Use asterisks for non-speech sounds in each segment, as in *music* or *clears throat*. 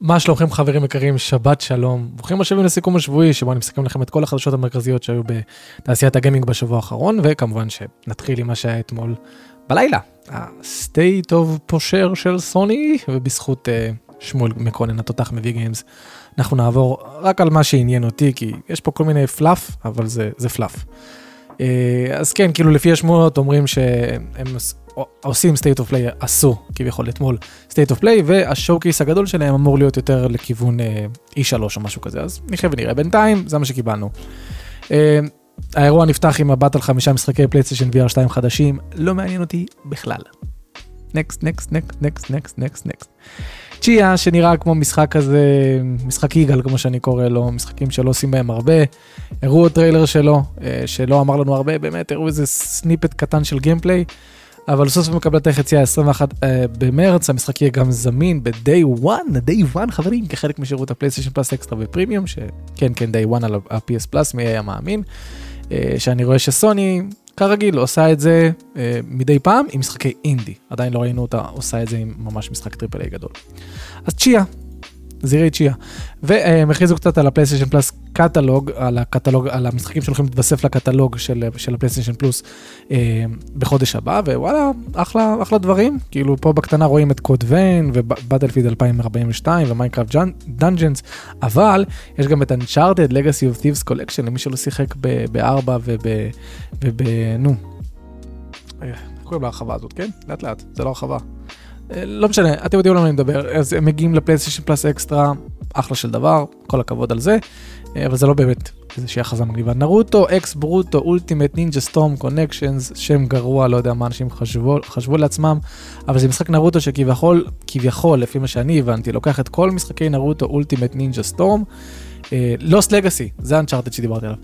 מה שלומכם חברים יקרים, שבת שלום. ברוכים השבים לסיכום השבועי, שבו אני מסכם לכם את כל החדשות המרכזיות שהיו בתעשיית הגיימינג בשבוע האחרון, וכמובן שנתחיל עם מה שהיה אתמול בלילה. ה-state of pusher של סוני, ובזכות uh, שמואל מקונן התותח מביא גיימס, אנחנו נעבור רק על מה שעניין אותי, כי יש פה כל מיני פלאף, אבל זה, זה פלאף. Uh, אז כן, כאילו לפי השמועות אומרים שהם עושים state of play, עשו כביכול אתמול state of play, וה showcase הגדול שלהם אמור להיות יותר לכיוון אה, E3 או משהו כזה, אז נחיה ונראה. בינתיים זה מה שקיבלנו. אה, האירוע נפתח עם מבט על חמישה משחקי PlayStation VR 2 חדשים, לא מעניין אותי בכלל. next, next, next, next, next, next, next. צ'יה שנראה כמו משחק כזה, משחק יגאל כמו שאני קורא לו, משחקים שלא עושים בהם הרבה. הראו טריילר שלו, שלא אמר לנו הרבה, באמת הראו איזה snippet קטן של gameplay. אבל סוף סוף מקבל את היציאה 21 אה, במרץ, המשחק יהיה גם זמין ב-day one, day one חברים, כחלק משירות ה PlayStation Plus Extra ו Premium, שכן כן day one על ה- PS Plus, מי היה מאמין, אה, שאני רואה שסוני, כרגיל, עושה את זה אה, מדי פעם עם משחקי אינדי, עדיין לא ראינו אותה עושה את זה עם ממש משחק triple A גדול. אז צ'יה, זירי צ'יה. והם הכריזו קצת על ה PlayStation Plus קטלוג, על הקטלוג, על המשחקים שהולכים להתווסף לקטלוג של, של ה PlayStation Plus אה, בחודש הבא, ווואלה, אחלה, אחלה דברים. כאילו פה בקטנה רואים את Code Vein ו Battlefield 2042 ו Minecraft Dungeons, אבל יש גם את Uncharted Legacy of Thieves Collection למי שלא שיחק ב-4 וב... נו, איך קוראים להרחבה הזאת, כן? לאט לאט, זה לא הרחבה. לא משנה, אתם יודעים על מה אני מדבר, אז הם מגיעים ל PlayStation Plus Extra, אחלה של דבר, כל הכבוד על זה, אבל זה לא באמת איזושהי הכרזה מגניבה. Naruto X Boruto, Ultimate, Ninja Storm, Connections, שם גרוע, לא יודע מה אנשים חשבו, חשבו לעצמם, אבל זה משחק נרוטו שכביכול, כביכול, לפי מה שאני הבנתי, לוקח את כל משחקי Naruto, Ultimate, Ninja Storm, Lost Legacy, זה Uncharted שדיברתי עליו.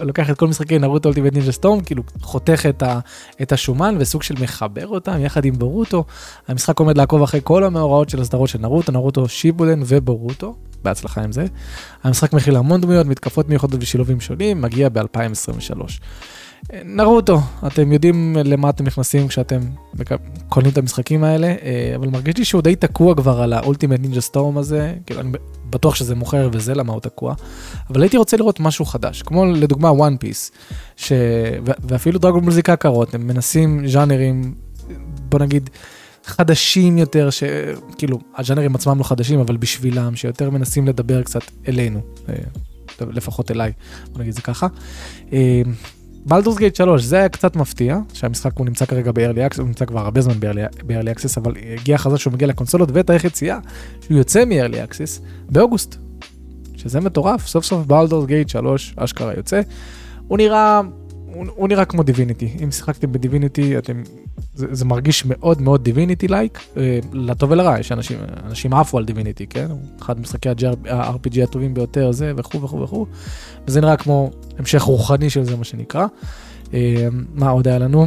*laughs* לוקח את כל משחקי Naruto Ultimate Ninja Storm, כאילו חותך את, ה, את השומן וסוג של מחבר אותם יחד עם בורוטו. המשחק עומד לעקוב אחרי כל המאורעות של הסדרות של נרוטו, Naruto Shippuden ובורוטו, בהצלחה עם זה. המשחק מכיל המון דמויות, מתקפות מיוחדות ושילובים שונים, מגיע ב-2023. נרוטו, אתם יודעים למה אתם נכנסים כשאתם קונים את המשחקים האלה, אבל מרגיש לי שהוא די תקוע כבר על ה Ultimate Ninja Storm הזה, כאילו אני בטוח שזה מוכר וזה למה הוא תקוע, אבל הייתי רוצה לראות משהו חדש, כמו לדוגמה One Piece, ש... ואפילו דרגון מוזיקה קרות, הם מנסים ז'אנרים, בוא נגיד, חדשים יותר, שכאילו הז'אנרים עצמם לא חדשים, אבל בשבילם, שיותר מנסים לדבר קצת אלינו, לפחות אליי, בוא נגיד זה ככה. בלדורס גייט 3 זה היה קצת מפתיע שהמשחק הוא נמצא כרגע ב-early access, הוא נמצא כבר הרבה זמן ב-early access אבל הגיע חזק שהוא מגיע לקונסולות ותאריך יציאה שהוא יוצא מ-early access באוגוסט. שזה מטורף סוף סוף Baldur's Gate 3 אשכרה יוצא. הוא נראה הוא, הוא נראה כמו Divinity אם שיחקתם ב Divinity אתם זה, זה מרגיש מאוד מאוד Divinity like אה, לטוב ולרע יש אנשים אנשים עפו על Divinity כן אחד משחקי ה-RPG הטובים ביותר זה וכו' וכו' וכו' וזה נראה כמו המשך רוחני של זה מה שנקרא. אה, מה עוד היה לנו?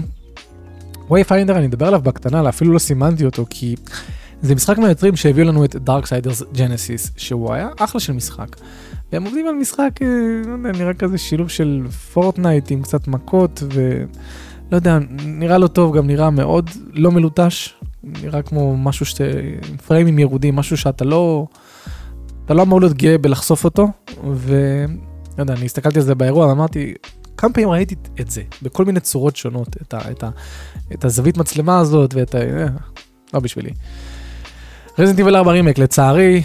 Wayfinder אני אדבר עליו בקטנה אפילו לא סימנתי אותו כי זה משחק מהיוצרים שהביאו לנו את Darksiders Genesis שהוא היה אחלה של משחק. והם עובדים על משחק, לא יודע, נראה כזה שילוב של Fortnite עם קצת מכות ולא יודע, נראה לא טוב, גם נראה מאוד לא מלוטש, נראה כמו משהו שאתה, פריימים ירודים, משהו שאתה לא, אתה לא אמור להיות גאה בלחשוף אותו, ולא יודע, אני הסתכלתי על זה באירוע ואמרתי, כמה פעמים ראיתי את זה, בכל מיני צורות שונות, את, ה, את, ה, את הזווית מצלמה הזאת ואת ה... אה, לא בשבילי. רזינט איבל 4 רימק, לצערי,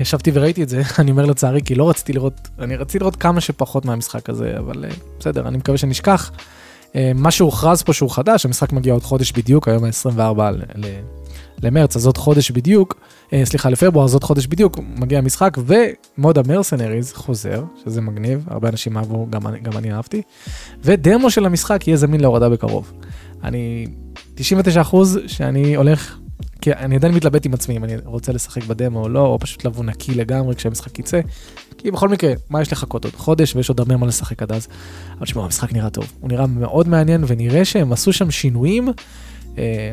ישבתי וראיתי את זה, *laughs* אני אומר לצערי כי לא רציתי לראות, אני רציתי לראות כמה שפחות מהמשחק הזה, אבל בסדר, אני מקווה שנשכח. מה שהוכרז פה שהוא חדש, המשחק מגיע עוד חודש בדיוק, היום ה-24 למרץ, אז עוד חודש בדיוק, סליחה, לפברואר, אז עוד חודש בדיוק, מגיע המשחק, ומוד המרסנריז חוזר, שזה מגניב, הרבה אנשים אהבו, גם, גם אני אהבתי, ודמו של המשחק יהיה זמין להורדה בקרוב. אני 99% שאני הולך כי אני עדיין מתלבט עם עצמי אם אני רוצה לשחק בדמו או לא, או פשוט לבוא נקי לגמרי כשהמשחק יצא. כי בכל מקרה, מה יש לחכות עוד חודש ויש עוד הרבה מה לשחק עד אז. אבל תשמעו, המשחק נראה טוב, הוא נראה מאוד מעניין ונראה שהם עשו שם שינויים אה,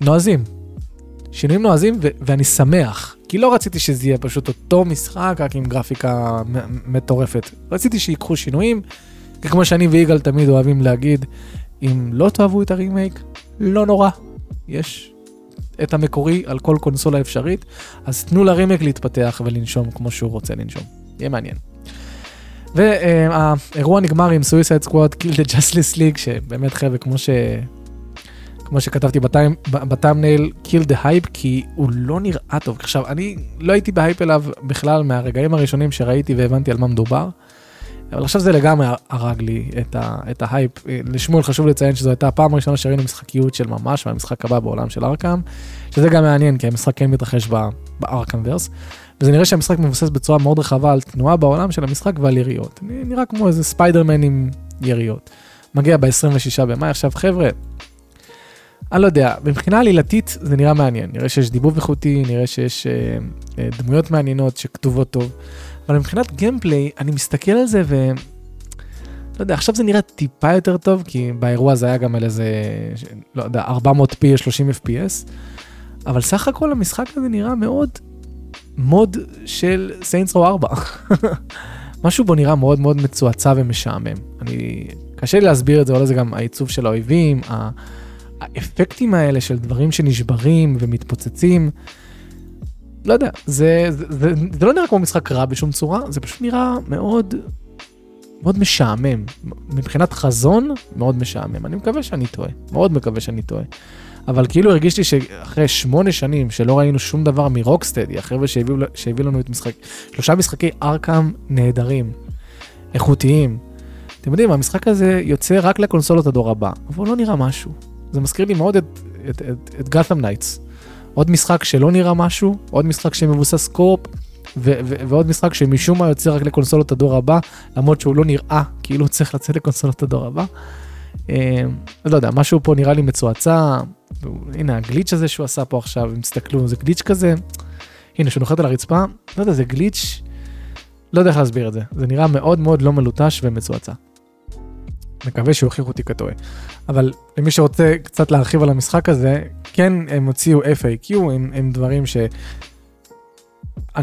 נועזים. שינויים נועזים ו- ואני שמח, כי לא רציתי שזה יהיה פשוט אותו משחק רק עם גרפיקה מטורפת. רציתי שיקחו שינויים, כמו שאני ויגאל תמיד אוהבים להגיד, אם לא תאהבו את הרימייק, לא נורא. יש את המקורי על כל קונסולה אפשרית, אז תנו לרימק להתפתח ולנשום כמו שהוא רוצה לנשום. יהיה מעניין. והאירוע נגמר עם Suicide Squad Kill the Justice League, שבאמת חבר'ה, כמו ש... כמו שכתבתי ב thumbnail, kill the hype, כי הוא לא נראה טוב. עכשיו, אני לא הייתי בהייפ אליו בכלל מהרגעים הראשונים שראיתי והבנתי על מה מדובר. אבל עכשיו זה לגמרי הרג לי את, ה, את ההייפ. לשמואל חשוב לציין שזו הייתה הפעם הראשונה שראינו משחקיות של ממש מהמשחק הבא בעולם של Arkham, שזה גם מעניין כי המשחק כן מתרחש ב Arkham verse, וזה נראה שהמשחק מבוסס בצורה מאוד רחבה על תנועה בעולם של המשחק ועל יריות. נראה כמו איזה ספיידרמן עם יריות. מגיע ב-26 במאי, עכשיו חבר'ה, אני לא יודע, מבחינה עלילתית זה נראה מעניין, נראה שיש דיבוב איכותי, נראה שיש אה, אה, דמויות מעניינות שכתובות טוב. אבל מבחינת gameplay, אני מסתכל על זה ו... לא יודע, עכשיו זה נראה טיפה יותר טוב, כי באירוע זה היה גם על איזה, לא יודע, 400p, 30 fps, אבל סך הכל המשחק הזה נראה מאוד מוד של Saints Row 4. משהו בו נראה מאוד מאוד מצועצע ומשעמם. אני, קשה לי להסביר את זה, אולי זה גם העיצוב של האויבים, האפקטים האלה של דברים שנשברים ומתפוצצים. לא יודע, זה, זה, זה, זה לא נראה כמו משחק רע בשום צורה, זה פשוט נראה מאוד, מאוד משעמם. מבחינת חזון, מאוד משעמם. אני מקווה שאני טועה, מאוד מקווה שאני טועה. אבל כאילו הרגיש לי שאחרי שמונה שנים שלא ראינו שום דבר מרוקסטדי, החבר'ה שהביאו לנו את משחק, שלושה משחקי ארכם נהדרים, איכותיים. אתם יודעים, המשחק הזה יוצא רק לקונסולות הדור הבא, אבל הוא לא נראה משהו. זה מזכיר לי מאוד את, את, את, את Gotham Knights. עוד משחק שלא נראה משהו, עוד משחק שמבוסס קו-אופ, ו- ו- ועוד משחק שמשום מה יוצא רק לקונסולות הדור הבא, למרות שהוא לא נראה כאילו הוא צריך לצאת לקונסולות הדור הבא. אה, לא יודע, משהו פה נראה לי מצועצע, הנה ה glitch הזה שהוא עשה פה עכשיו, אם תסתכלו, זה glitch כזה, הנה שהוא נוחת על הרצפה, לא יודע, זה glitch, לא יודע איך להסביר את זה, זה נראה מאוד מאוד לא מלוטש ומצועצע. מקווה שיוכיחו אותי כטועה. אבל למי שרוצה קצת להרחיב על המשחק הזה, כן הם הוציאו FAQ עם, עם דברים שאני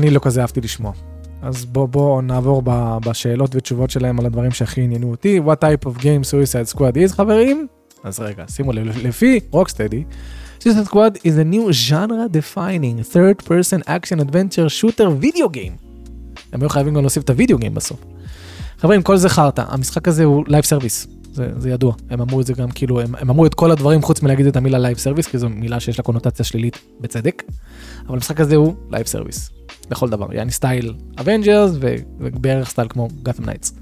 לא כזה אהבתי לשמוע. אז בואו בוא נעבור ב, בשאלות ותשובות שלהם על הדברים שהכי עניינו אותי. What type of game Suicide Squad is חברים? אז רגע, שימו לב, לפי רוקסטדי, Suicide Squad is a new genre defining third person action adventure shooter video game. הם היו חייבים גם להוסיף את ה video game בסוף. חברים, כל זה חרטא, המשחק הזה הוא live service, זה, זה ידוע, הם אמרו את זה גם כאילו, הם, הם אמרו את כל הדברים חוץ מלהגיד את המילה live service, כי זו מילה שיש לה קונוטציה שלילית בצדק, אבל המשחק הזה הוא live service, לכל דבר, יעני סטייל Avengers ובערך סטייל כמו Gotham Knights.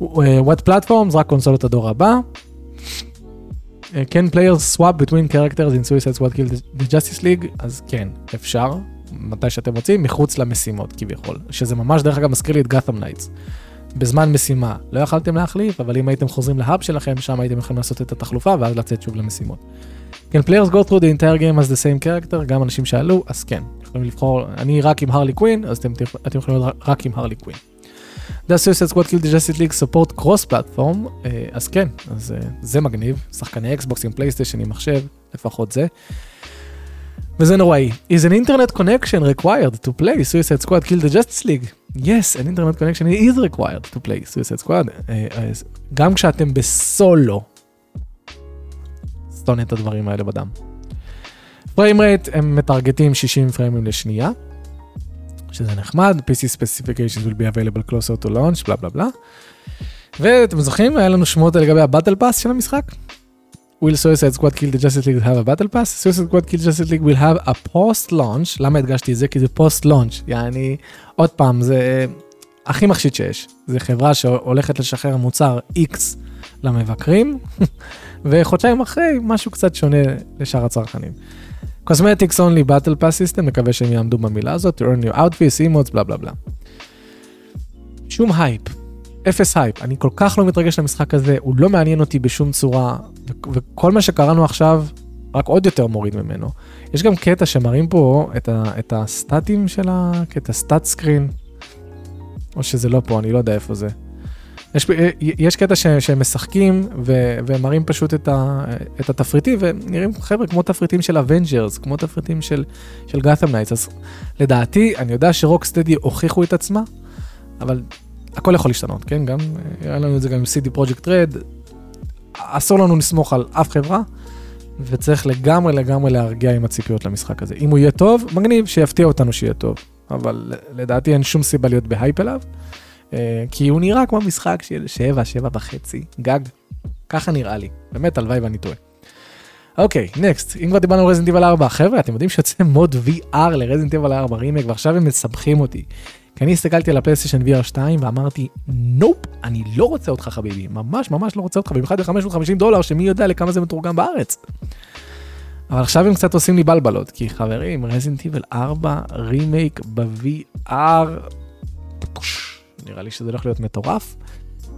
What platforms, רק קונסולות הדור הבא. Can players swap between characters in Suicide Squad Kill the Justice League, אז כן, אפשר, מתי שאתם רוצים, מחוץ למשימות כביכול, שזה ממש דרך אגב מזכיר לי את Gotham Knights. בזמן משימה לא יכלתם להחליף, אבל אם הייתם חוזרים ל hub שלכם, שם הייתם יכולים לעשות את התחלופה ואז לצאת שוב למשימות. Can players go through the entire game as the same character, גם אנשים שאלו, אז כן, יכולים לבחור, אני רק עם הרלי קווין, אז אתם, אתם יכולים להיות רק עם הרלי קווין. Does Suicide Squad Kill the Justice League support cross platform, אה, אז כן, אז אה, זה מגניב, שחקני אקסבוקס עם פלייסטיישן עם מחשב, לפחות זה. וזה נוראי. is an internet connection required to play Suicide Squad Kill the Justice League? Yes, an internet connection is required to play Suicide Squad. אה, גם כשאתם בסולו, שונא את הדברים האלה בדם. פריים רייט הם מטרגטים 60 פריימים לשנייה, שזה נחמד, PC specifications will be available closer to launch, בלה בלה בלה. ואתם זוכרים, היה לנו שמועות לגבי הבטל פאס של המשחק? Will Suicide Squad Kill the Justice League have a battle pass? Suicide Squad Kill Justice League will have a post launch. למה הדגשתי את זה? כי זה post launch. יעני, עוד פעם, זה הכי מחשיד שיש. זה חברה שהולכת לשחרר מוצר X למבקרים, וחודשיים אחרי משהו קצת שונה לשאר הצרכנים. Cosmetics only battle pass system, מקווה שהם יעמדו במילה הזאת, to earn your outfits, emotes, בלה בלה בלה. שום הייפ, אפס הייפ, אני כל כך לא מתרגש למשחק הזה, הוא לא מעניין אותי בשום צורה, וכל מה שקראנו עכשיו, רק עוד יותר מוריד ממנו. יש גם קטע שמראים פה את, ה, את ה stats של הקטע, stat screen, או שזה לא פה, אני לא יודע איפה זה. יש, יש קטע ש, שהם משחקים ו, ומראים פשוט את, ה, את התפריטים ונראים חבר'ה כמו תפריטים של Avengers, כמו תפריטים של, של Gotham Knights, אז לדעתי, אני יודע ש Rocksteady הוכיחו את עצמה, אבל הכל יכול להשתנות, כן? גם, היה לנו את זה גם עם CD Projekt Red, אסור לנו לסמוך על אף חברה. וצריך לגמרי לגמרי להרגיע עם הציפיות למשחק הזה. אם הוא יהיה טוב, מגניב, שיפתיע אותנו שיהיה טוב. אבל לדעתי אין שום סיבה להיות בהייפ אליו, אה, כי הוא נראה כמו משחק של 7, 7 וחצי, גג. ככה נראה לי. באמת, הלוואי ואני טועה. אוקיי, next, אם כבר דיברנו על Resident Evil 4, חבר'ה, אתם יודעים שיוצא mode VR ל Resident Evil 4 רימק, ועכשיו הם מסבכים אותי. כי אני הסתכלתי על הפלייסטיישן VR 2 ואמרתי, nope, אני לא רוצה אותך חביבי, ממש ממש לא רוצה אותך, במיוחד ב-550 דולר, שמי יודע לכמה זה מתורגם בארץ. אבל עכשיו הם קצת עושים לי בלבלות, כי חברים, Resident Evil 4 רימייק ב-VR, נראה לי שזה הולך להיות מטורף.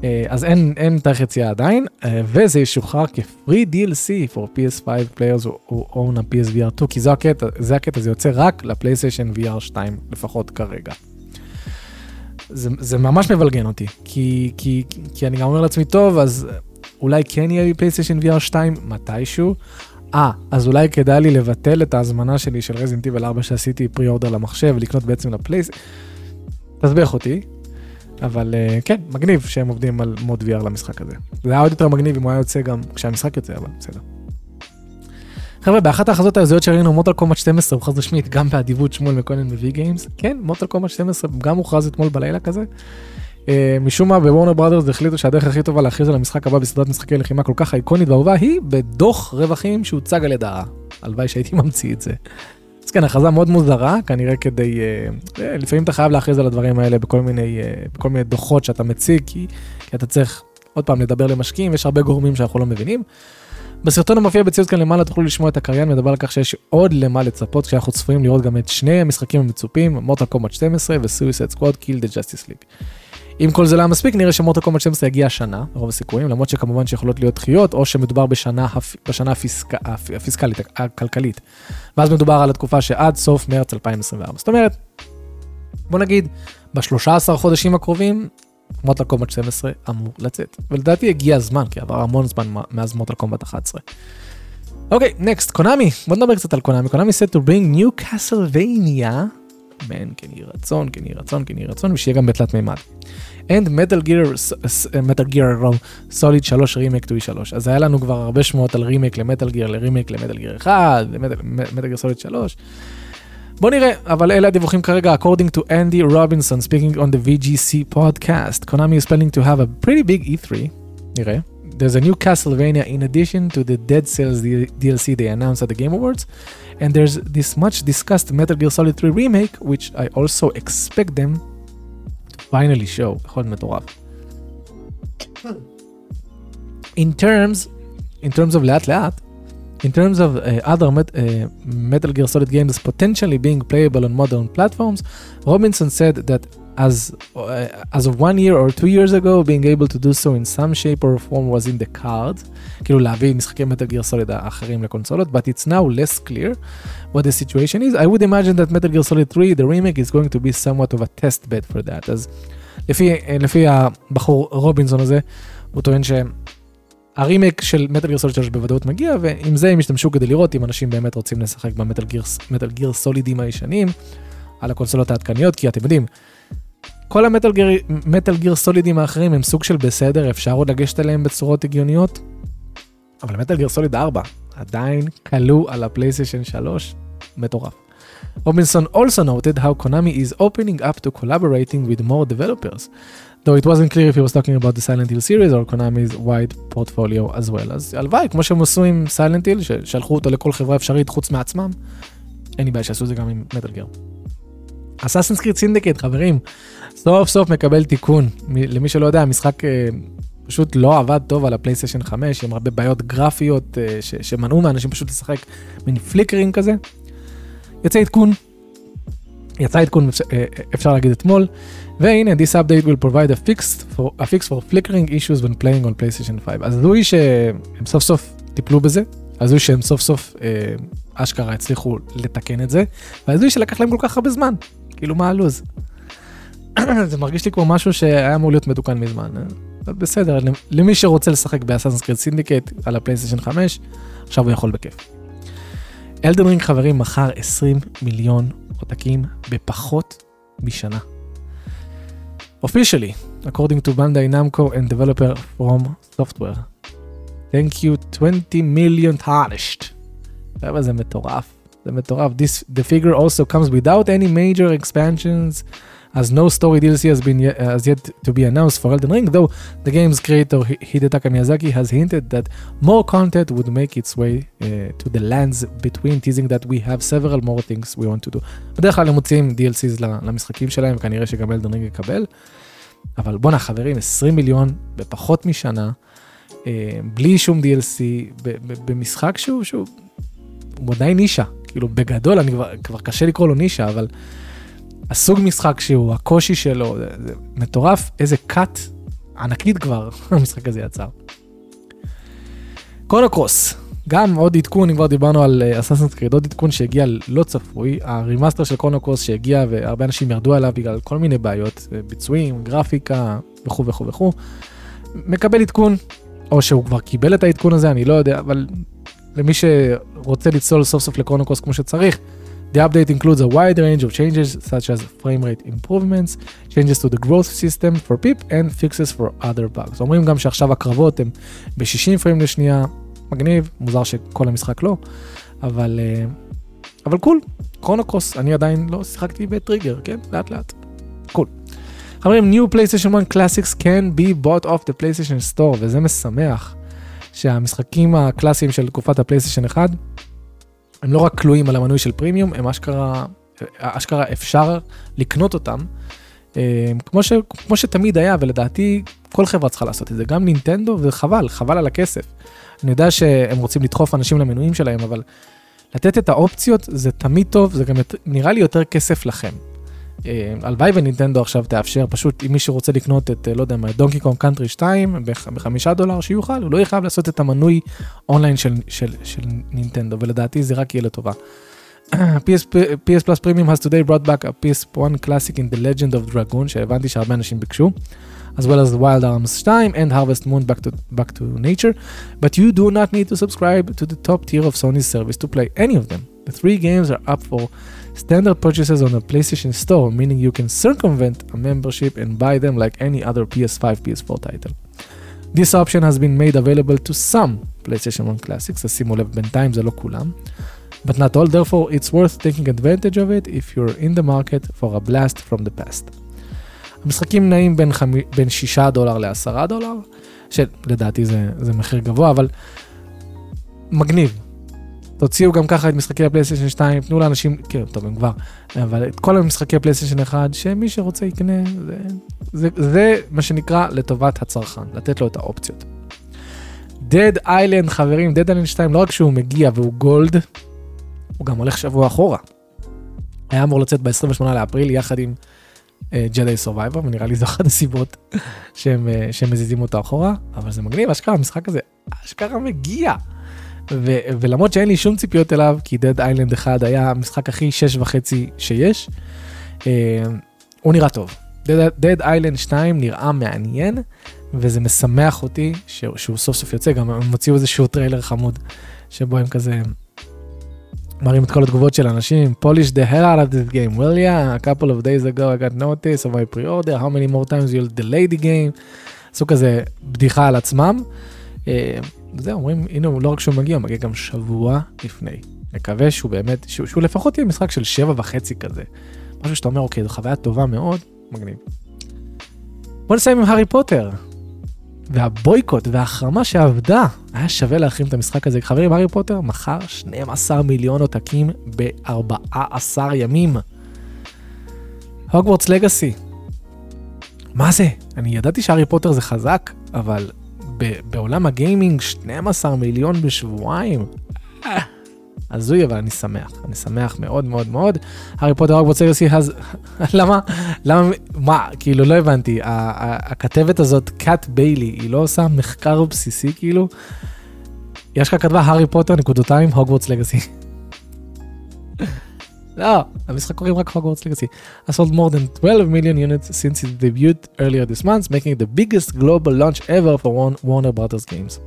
אה, אז אין, אין תאריך יציאה עדיין, אה, וזה ישוחרר כפרי DLC for PS5 players who own a PSVR 2, כי זה הקטע, זה הקטע, זה יוצא רק לפלייסטיישן VR 2 לפחות כרגע. זה, זה ממש מבלגן אותי, כי, כי, כי אני גם אומר לעצמי, טוב, אז אולי כן יהיה לי פלייסטיישן VR 2 מתישהו. אה, אז אולי כדאי לי לבטל את ההזמנה שלי של רזינטיבל 4 שעשיתי פרי אורדר למחשב ולקנות בעצם לפלייס... תסביך אותי, אבל uh, כן, מגניב שהם עובדים על מוד VR למשחק הזה. זה היה עוד יותר מגניב אם הוא היה יוצא גם כשהמשחק יוצא, אבל בסדר. חבר'ה, באחת ההכרזות ההזויות שראינו, מוטל קומט 12 הוכרז רשמית גם באדיבות שמואל מקונן מ-V Games. כן, מוטל קומט 12 גם הוכרז אתמול בלילה כזה. Uh, משום מה בוורנר בראדרס החליטו שהדרך הכי טובה להכריז על המשחק הבא בסדרת משחקי לחימה כל כך איקונית ואהובה היא בדוח רווחים שהוצג על ידה. הלוואי שהייתי *laughs* ממציא את זה. אז כן, הכרזה מאוד מוזרה, כנראה כדי, uh, לפעמים אתה חייב להכריז על הדברים האלה בכל מיני, uh, בכל מיני דוחות שאתה מציג, כי, כי אתה צריך עוד פעם לדבר למשקיעים, יש הרבה גורמים שאנחנו לא מבינים. בסרטון המופיע בציוץ כאן למעלה תוכלו לשמוע את הקריין מדבר על כך שיש עוד למה לצפות כשאנחנו צפויים לראות גם את שני המשחקים המצופים, Mortal Kombat 12 ו Suicide Squad Kill the Justice League. אם כל זה לא מספיק נראה ש Mortal Kombat 12 יגיע השנה, רוב הסיכויים, למרות שכמובן שיכולות להיות דחיות או שמדובר בשנה, בשנה הפיסק, הפיסקלית, הכלכלית. ואז מדובר על התקופה שעד סוף מרץ 2024. זאת אומרת, בוא נגיד, ב-13 חודשים הקרובים מוטל קומבט 12 אמור לצאת. ולדעתי הגיע הזמן, כי עבר המון זמן מאז מוטל קומבט 11. אוקיי, נקסט, קונאמי, בוא נדבר קצת על קונאמי. קונאמי set to bring new castlevania, מן, כן יהי רצון, כן יהי רצון, כן יהי רצון, ושיהיה גם בתלת מימד. And Metal Gear, Metal Gear Solid 3 רימייק to E3. אז היה לנו כבר הרבה שמועות על רימייק למטל גיר, לרימייק למטל גיר 1, למטל גיר סוליד 3. בוא נראה, אבל אלה הדיווחים כרגע, according to Andy Robinson speaking on the VGC podcast, Konami is planning to have a pretty big E3, נראה. There's a new Castlevania in addition to the Dead Cells DLC they announced at the Game Awards, and there's this much discussed Metal Gear Solid 3 remake, which I also expect them to finally show. יכול להיות מטורף. In terms, in terms of לאט לאט, In terms of uh, other met, uh, Metal Gear Solid games potentially being playable on modern platforms, Robinson said that as uh, as of one year or two years ago, being able to do so in some shape or form was in the cards, כאילו להביא משחקי Metal Gear Solid האחרים לקונסולות, but it's now less clear what the situation is. I would imagine that Metal Gear Solid 3, the remake, is going to be somewhat of a test bed for that. אז לפי, לפי הבחור רובינסון הזה, הוא טוען שהם הרימייק של מטאל גיר סוליד 3 בוודאות מגיע, ועם זה הם ישתמשו כדי לראות אם אנשים באמת רוצים לשחק במטאל גיר, סולידים הישנים, על הקונסולות העדכניות, כי אתם יודעים, כל המטאל גיר, גיר סולידים האחרים הם סוג של בסדר, אפשר עוד לגשת אליהם בצורות הגיוניות, אבל מטאל גיר סוליד 4 עדיין כלוא על הפלייסטיישן 3, מטורף. Robinson also noted how Konami is opening up to collaborating with more developers. Though it wasn't clear if he was talking about the Silent Hill series or Konami's wide portfolio as well. אז הלוואי, כמו שהם עשו עם Silent Hill, ששלחו אותו לכל חברה אפשרית חוץ מעצמם, אין לי בעיה שיעשו את זה גם עם Metal Gear. Assassin's Creed Syndicate, חברים, סוף סוף מקבל תיקון. למי שלא יודע, המשחק אה, פשוט לא עבד טוב על הפלייסטיישן 5, עם הרבה בעיות גרפיות אה, שמנעו מאנשים פשוט לשחק מין flickering כזה. יוצא עדכון, יצא עדכון, אה, אפשר להגיד אתמול, והנה, this update will provide a fix for, a fix for flickering issues when playing on PlayStation 5. אז הזוי שהם סוף סוף טיפלו בזה, הזוי שהם סוף סוף אה, אשכרה הצליחו לתקן את זה, והזוי שלקח להם כל כך הרבה זמן, כאילו מה הלו"ז. *clears throat* זה מרגיש לי כמו משהו שהיה אמור להיות מתוקן מזמן. אה? בסדר, למי שרוצה לשחק ב Assassin's Creed Syndicate על הפלייסטיישן 5, עכשיו הוא יכול בכיף. אלדרינג חברים מכר 20 מיליון עותקים בפחות משנה. Officially, according to Bandai Namco and developer From Software. Thank you 20 million tarnished. חבר'ה זה מטורף, זה מטורף. This, the figure also comes without any major expansions. As no story DLC has been yet, has yet to be announced for Elden Ring, though the game's creator Hidetaka Miyazaki has hinted that more content would make its way uh, to the lands between, teasing that we have several more things we want to do. בדרך כלל הם מוציאים DLCs למשחקים שלהם, וכנראה שגם Elden Ring יקבל. אבל בואנה חברים, 20 מיליון בפחות משנה, בלי שום DLC, במשחק שהוא, שהוא, הוא עדיין נישה, כאילו בגדול, אני כבר, כבר קשה לקרוא לו נישה, אבל הסוג משחק שהוא, הקושי שלו, זה, זה מטורף, איזה קאט ענקית כבר *laughs* המשחק הזה יצר. קונוקרוס, גם עוד עדכון, אם כבר דיברנו על אססנס קריד, עוד עדכון שהגיע לא צפוי, הרימאסטר של קונוקרוס שהגיע והרבה אנשים ירדו עליו בגלל כל מיני בעיות, ביצועים, גרפיקה וכו' וכו' וכו', מקבל עדכון, או שהוא כבר קיבל את העדכון הזה, אני לא יודע, אבל למי שרוצה לצלול סוף סוף לקונוקרוס כמו שצריך, The update includes a wide range of changes such as frame rate improvements, changes to the growth system for Pip and fixes for other bugs. אומרים גם שעכשיו הקרבות הם ב-60 פריים לשנייה, מגניב, מוזר שכל המשחק לא, אבל, אבל cool, Chrono Cross, אני עדיין לא שיחקתי בטריגר, כן? לאט לאט. cool. חברים, New PlayStation 1 Classics can be bought off the PlayStation Store, וזה משמח שהמשחקים הקלאסיים של תקופת הפלייסטיישן 1, הם לא רק תלויים על המנוי של פרימיום, הם אשכרה, אשכרה אפשר לקנות אותם. כמו, ש, כמו שתמיד היה, ולדעתי כל חברה צריכה לעשות את זה, גם נינטנדו, וחבל, חבל על הכסף. אני יודע שהם רוצים לדחוף אנשים למנויים שלהם, אבל לתת את האופציות זה תמיד טוב, זה גם נראה לי יותר כסף לכם. הלוואי ונינטנדו עכשיו תאפשר פשוט אם מישהו רוצה לקנות את לא יודע מה דונקי קום קאנטרי 2 בחמישה דולר שיוכל הוא לא יהיה חייב לעשות את המנוי אונליין של, של, של נינטנדו ולדעתי זה רק יהיה לטובה. *clears throat* PS, PS Plus Premium has today brought back a PS1 classic in the Legend of Dragoon שהבנתי שהרבה אנשים ביקשו. as well as Wild Arms 2 and Harvest Moon back to, back to nature, but you do not need to subscribe to the top tier of Sony's service to play any of them. The three games are up for standard purchases on the PlayStation Store, meaning you can circumvent a membership and buy them like any other PS5, PS4 title. This option has been made available to some PlayStation 1 classics, אז שימו לב, בינתיים זה לא כולם, But not all, therefore it's worth taking advantage of it if you're in the market for a blast from the past. המשחקים נעים בין, חמ... בין 6 דולר ל-10 דולר, שלדעתי זה, זה מחיר גבוה, אבל מגניב. תוציאו גם ככה את משחקי הפלייסטיישן 2, תנו לאנשים, כן, טוב, הם כבר, אבל את כל המשחקי הפלייסטיישן 1, שמי שרוצה יקנה, זה, זה, זה מה שנקרא לטובת הצרכן, לתת לו את האופציות. Dead Island, חברים, Dead Island 2, לא רק שהוא מגיע והוא gold, הוא גם הולך שבוע אחורה. היה אמור לצאת ב-28 לאפריל יחד עם Jedi אה, Survivor, ונראה לי *laughs* זו אחת הסיבות שהם, אה, שהם מזיזים אותו אחורה, אבל זה מגניב, אשכרה המשחק הזה, אשכרה מגיע. ו- ולמרות שאין לי שום ציפיות אליו, כי Dead Island 1 היה המשחק הכי שש וחצי שיש, אה, הוא נראה טוב. Dead Island 2 נראה מעניין, וזה משמח אותי ש- שהוא סוף סוף יוצא, גם הם הוציאו איזשהו טריילר חמוד, שבו הם כזה מראים את כל התגובות של אנשים, polish the hell out of this game, well yeah, a couple of days ago I got notice of my pre-order, how many more times you'll delay the game, עשו כזה בדיחה על עצמם. זהו, אומרים, הנה, לא רק שהוא מגיע, הוא מגיע גם שבוע לפני. מקווה שהוא באמת, שהוא, שהוא לפחות יהיה משחק של שבע וחצי כזה. משהו שאתה אומר, אוקיי, זו חוויה טובה מאוד, מגניב. בוא נסיים עם הארי פוטר. והבויקוט וההחרמה שעבדה, היה שווה להחרים את המשחק הזה. חברים, הארי פוטר מכר 12 מיליון עותקים ב-14 ימים. הוגוורטס לגאסי. מה זה? אני ידעתי שהארי פוטר זה חזק, אבל בעולם הגיימינג 12 מיליון בשבועיים. הזוי אבל אני שמח, אני שמח מאוד מאוד מאוד. הארי פוטר הוגוורטס לגאסי, אז *laughs* למה, למה, מה, כאילו לא הבנתי, הכתבת הזאת, קאט ביילי, היא לא עושה מחקר בסיסי כאילו? יש לך כתבה הארי פוטר נקודותיים הוגוורטס לגאסי. *laughs* לא, המשחק קוראים רק הוגוורטס לגאסי. I sold more than 12 million units since it debuted earlier this month, making it the biggest global launch ever for Warner Brothers games.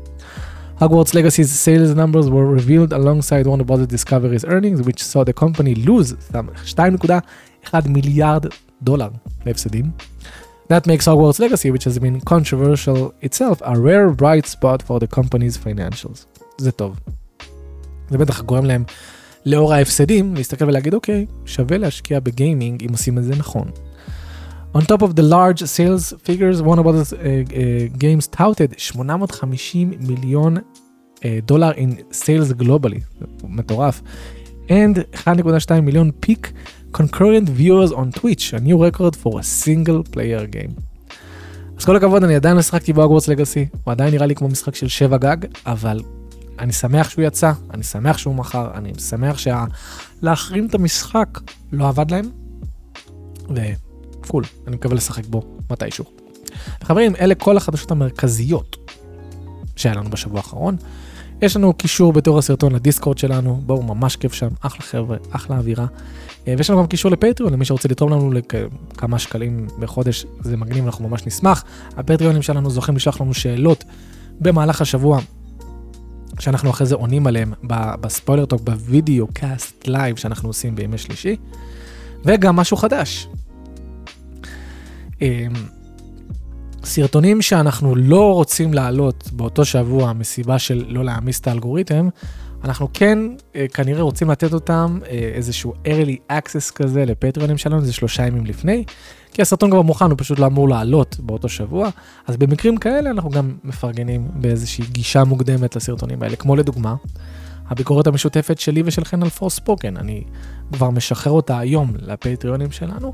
Hogwarts Legacy's sales numbers were revealed alongside Warner Brothers Discovery's earnings, which saw the company lose 2.1 מיליארד דולר להפסדים. That makes Hogwarts Legacy, which has been controversial itself, a rare bright spot for the company's financials. זה טוב. זה בטח גורם להם, לאור ההפסדים, להסתכל ולהגיד, אוקיי, שווה להשקיע בגיימינג אם עושים את זה נכון. On top of the large sales figures, one of the uh, uh, games touted 850 מיליון דולר in sales globally, מטורף, and 1.2 מיליון peak concurrent viewers on Twitch, a new record for a single player game. אז כל הכבוד, אני עדיין לא שיחקתי בהוגוורטס לגאסי, הוא עדיין נראה לי כמו משחק של שבע גג, אבל אני שמח שהוא יצא, אני שמח שהוא מכר, אני שמח שלהחרים את המשחק לא עבד להם, וקול, אני מקווה לשחק בו מתישהו. חברים, אלה כל החדשות המרכזיות שהיה לנו בשבוע האחרון. יש לנו קישור בתיאור הסרטון לדיסקורד שלנו, בואו, ממש כיף שם, אחלה חבר'ה, אחלה אווירה. אה, ויש לנו גם קישור לפטריון, למי שרוצה לתרום לנו לכמה שקלים בחודש, זה מגניב, אנחנו ממש נשמח. הפטריונים שלנו זוכים לשלוח לנו שאלות במהלך השבוע, שאנחנו אחרי זה עונים עליהם ב Spoiler Talk, ב videocast live שאנחנו עושים בימי שלישי. וגם משהו חדש. אמ, סרטונים שאנחנו לא רוצים להעלות באותו שבוע מסיבה של לא להעמיס את האלגוריתם, אנחנו כן אה, כנראה רוצים לתת אותם אה, איזשהו early access כזה לפטריונים שלנו, זה שלושה ימים לפני, כי הסרטון כבר מוכן, הוא פשוט לא אמור לעלות באותו שבוע, אז במקרים כאלה אנחנו גם מפרגנים באיזושהי גישה מוקדמת לסרטונים האלה, כמו לדוגמה, הביקורת המשותפת שלי ושלכן על פור ספוקן, אני כבר משחרר אותה היום לפטריונים שלנו,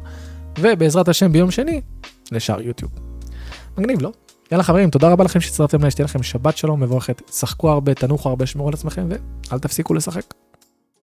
ובעזרת השם ביום שני, לשאר יוטיוב. מגניב, לא? יאללה חברים, תודה רבה לכם שהצטרפתם אליי, שתהיה לכם שבת שלום מבורכת, שחקו הרבה, תנוחו הרבה, שמרו על עצמכם, ואל תפסיקו לשחק.